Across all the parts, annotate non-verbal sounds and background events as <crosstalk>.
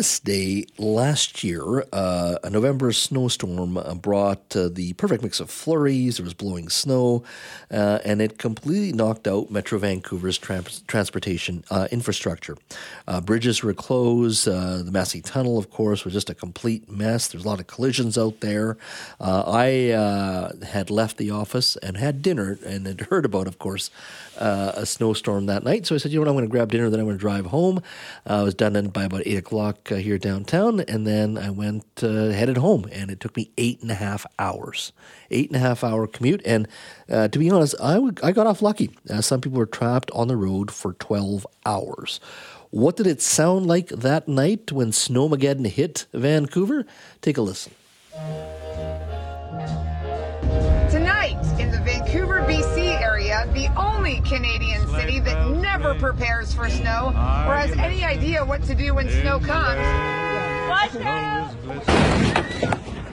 this day last year, uh, a November snowstorm uh, brought uh, the perfect mix of flurries. There was blowing snow, uh, and it completely knocked out Metro Vancouver's trans- transportation uh, infrastructure. Uh, bridges were closed. the Massey Tunnel, of course, was just a complete mess. There's a lot of collisions out there. I had left the office and had dinner and had heard about, of course, a snowstorm that night. So I said, you know what, I'm going to grab dinner, then I'm going to drive home. I was done by about eight o'clock uh, here downtown, and then I went uh, headed home, and it took me eight and a half hours, eight and a half hour commute. And uh, to be honest, I, w- I got off lucky. Uh, some people were trapped on the road for twelve hours. What did it sound like that night when Snowmageddon hit Vancouver? Take a listen. The only Canadian city that never prepares for snow or has any idea what to do when snow comes. Watch out!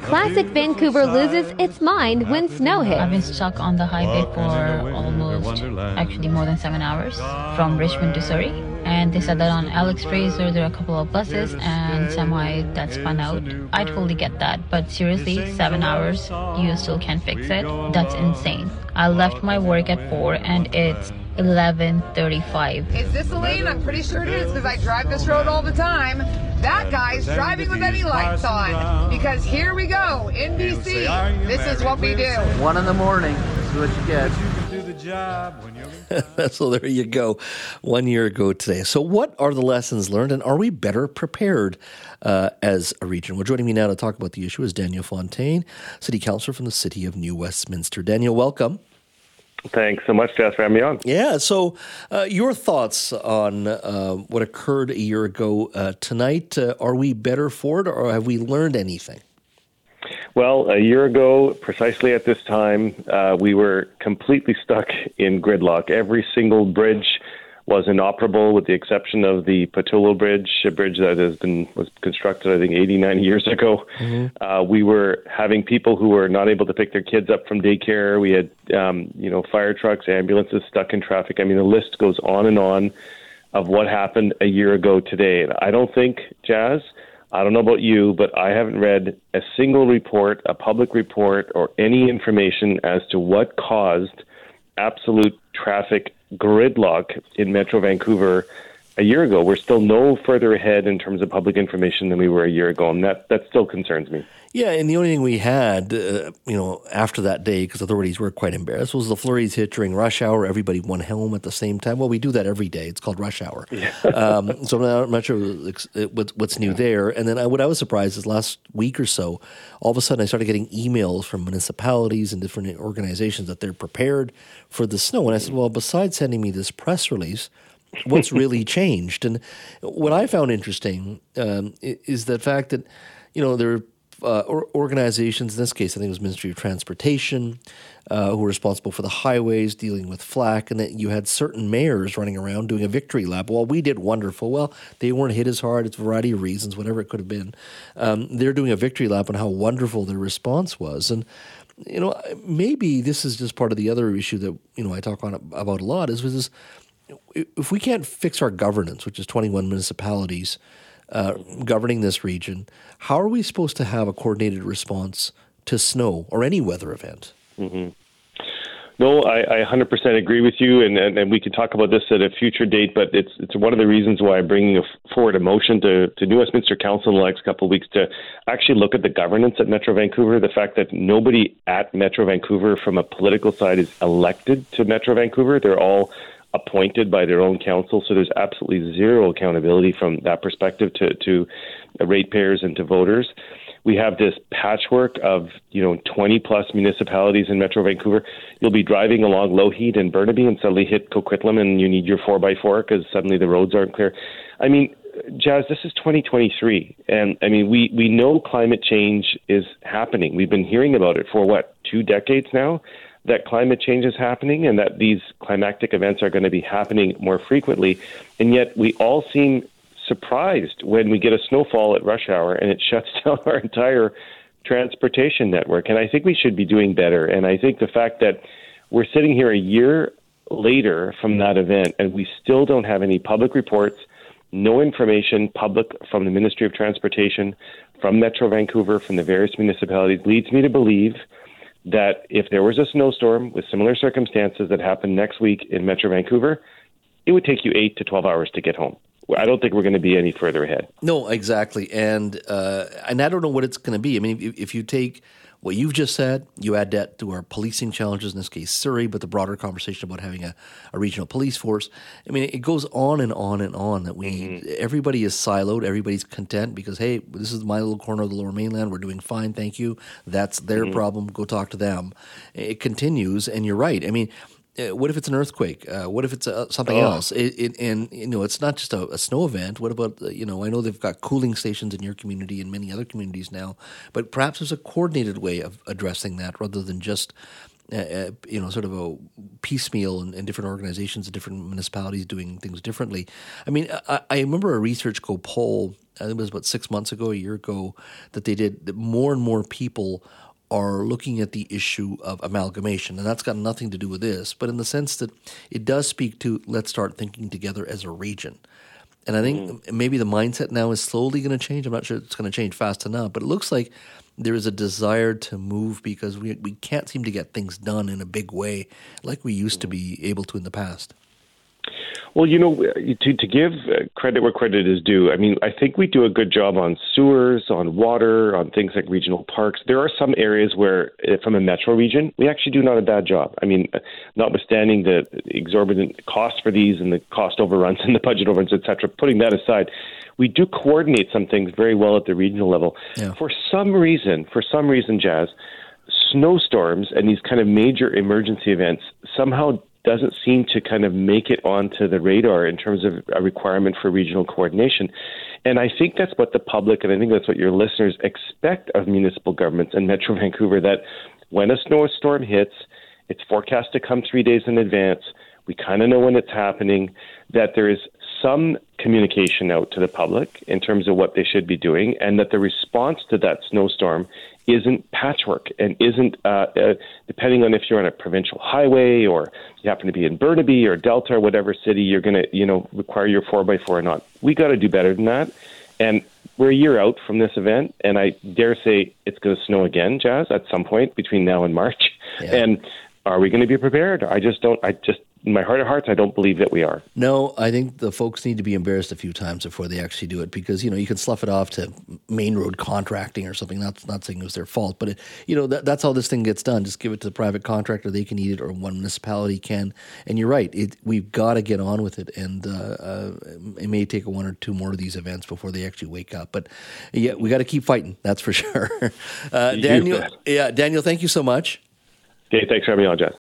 Classic Vancouver loses its mind when snow hits. I've been stuck on the highway for almost, actually more than seven hours from Richmond to Surrey and they said that on Alex Fraser there are a couple of buses and semi that spun out. I totally get that, but seriously, seven hours, you still can't fix it? That's insane. I left my work at four and it's 11:35. Is this a lane? I'm pretty sure it is because I drive this road all the time. That guy's driving with any lights on because here we go NBC. This is what we do. One in the morning. This is what you get job when you're. <laughs> so there you go, one year ago today. So, what are the lessons learned, and are we better prepared uh, as a region? Well, joining me now to talk about the issue is Daniel Fontaine, City Councillor from the City of New Westminster. Daniel, welcome. Thanks so much, Jess, for having me on. Yeah. So, uh, your thoughts on uh, what occurred a year ago uh, tonight? Uh, are we better for it, or have we learned anything? Well, a year ago, precisely at this time, uh, we were completely stuck in gridlock. Every single bridge was inoperable, with the exception of the Pattullo Bridge, a bridge that has been was constructed, I think, 89 years ago. Mm-hmm. Uh, we were having people who were not able to pick their kids up from daycare. We had, um, you know, fire trucks, ambulances stuck in traffic. I mean, the list goes on and on of what happened a year ago today. And I don't think, Jas, I don't know about you, but I haven't read a single report, a public report, or any information as to what caused absolute traffic gridlock in Metro Vancouver a year ago. We're still no further ahead in terms of public information than we were a year ago, and that, that still concerns me. Yeah, and the only thing we had, uh, you know, after that day, because authorities were quite embarrassed, was the flurries hit during rush hour. Everybody went home at the same time. Well, we do that every day. It's called rush hour. Yeah. <laughs> um, so I'm not sure what's new there. And then I, what I was surprised is last week or so, all of a sudden I started getting emails from municipalities and different organizations that they're prepared for the snow. And I said, well, besides sending me this press release, what's really changed? And what I found interesting um, is the fact that, you know, there uh, organizations, in this case, I think it was Ministry of Transportation, uh, who were responsible for the highways, dealing with flack, and that you had certain mayors running around doing a victory lap. Well, we did wonderful. Well, they weren't hit as hard. It's a variety of reasons, whatever it could have been. Um, they're doing a victory lap on how wonderful their response was. And, you know, maybe this is just part of the other issue that, you know, I talk on about a lot is, is if we can't fix our governance, which is 21 municipalities, uh, governing this region, how are we supposed to have a coordinated response to snow or any weather event? Mm-hmm. No, I, I 100% agree with you, and, and, and we can talk about this at a future date. But it's it's one of the reasons why I'm bringing forward a motion to to New Westminster Council in the next couple of weeks to actually look at the governance at Metro Vancouver. The fact that nobody at Metro Vancouver from a political side is elected to Metro Vancouver. They're all appointed by their own council. So there's absolutely zero accountability from that perspective to, to ratepayers and to voters. We have this patchwork of you know 20 plus municipalities in Metro Vancouver. You'll be driving along Lougheed and Burnaby and suddenly hit Coquitlam and you need your four by four because suddenly the roads aren't clear. I mean, Jas, this is 2023, and I mean we we know climate change is happening. We've been hearing about it for what two decades now that climate change is happening and that these climactic events are going to be happening more frequently. And yet we all seem surprised when we get a snowfall at rush hour and it <laughs> shuts down our entire transportation network. And I think we should be doing better. And I think the fact that we're sitting here a year later from that event and we still don't have any public reports, no information public from the Ministry of Transportation, from Metro Vancouver, from the various municipalities leads me to believe that if there was a snowstorm with similar circumstances that happened next week in Metro Vancouver, it would take you eight to 12 hours to get home. I don't think we're going to be any further ahead. No, exactly, and uh, and I don't know what it's going to be. I mean, if, if you take what you've just said, you add that to our policing challenges, in this case Surrey, but the broader conversation about having a, a regional police force. I mean, it goes on and on and on that we mm-hmm. everybody is siloed, everybody's content because hey, this is my little corner of the lower mainland, we're doing fine, thank you. That's their mm-hmm. problem, go talk to them. It continues, and you're right. I mean, what if it's an earthquake? Uh, what if it's uh, something oh. else? It, it, and you know, it's not just a, a snow event. What about uh, you know? I know they've got cooling stations in your community and many other communities now, but perhaps there's a coordinated way of addressing that rather than just uh, uh, you know, sort of a piecemeal and, and, different organizations and different municipalities doing things differently. I mean, I, I remember a Research Co. poll. I think it was about six months ago, a year ago, that they did. That more and more people are looking at the issue of amalgamation, and that's got nothing to do with this, but in the sense that it does speak to let's start thinking together as a region. And I think mm. maybe the mindset now is slowly going to change. I'm not sure it's going to change fast enough, but it looks like there is a desire to move because we we can't seem to get things done in a big way like we used to be able to in the past. Well, you know, to, to give credit where credit is due, I mean, I think we do a good job on sewers, on water, on things like regional parks. There are some areas where, eh, from a metro region, we actually do not a bad job. I mean, notwithstanding the exorbitant cost for these and the cost overruns <laughs> and the budget overruns, et cetera, putting that aside, we do coordinate some things very well at the regional level. Yeah. For some reason, for some reason, Jas, snowstorms and these kind of major emergency events somehow doesn't seem to kind of make it onto the radar in terms of a requirement for regional coordination. And I think that's what the public, and I think that's what your listeners expect of municipal governments and Metro Vancouver that when a snowstorm hits, it's forecast to come three days in advance. We kind of know when it's happening, that there is some communication out to the public in terms of what they should be doing, and that the response to that snowstorm isn't patchwork and isn't uh, uh, depending on if you're on a provincial highway or you happen to be in Burnaby or Delta or whatever city you're going to you know require your four by four or not. We got to do better than that, and we're a year out from this event, and I dare say it's going to snow again, Jas, at some point between now and March. Yeah. And are we going to be prepared? I just don't. I just in my heart of hearts, I don't believe that we are. No, I think the folks need to be embarrassed a few times before they actually do it because you know you can slough it off to Mainroad contracting or something. Not not saying it was their fault, but it, you know that, that's how this thing gets done. Just give it to the private contractor; they can eat it, or one municipality can. And you're right; it, we've got to get on with it, and uh, uh, it may take one or two more of these events before they actually wake up. But yeah, we got to keep fighting. That's for <laughs> sure. Uh, Daniel, yeah, Daniel, thank you so much. Okay, thanks for having me on, Jas.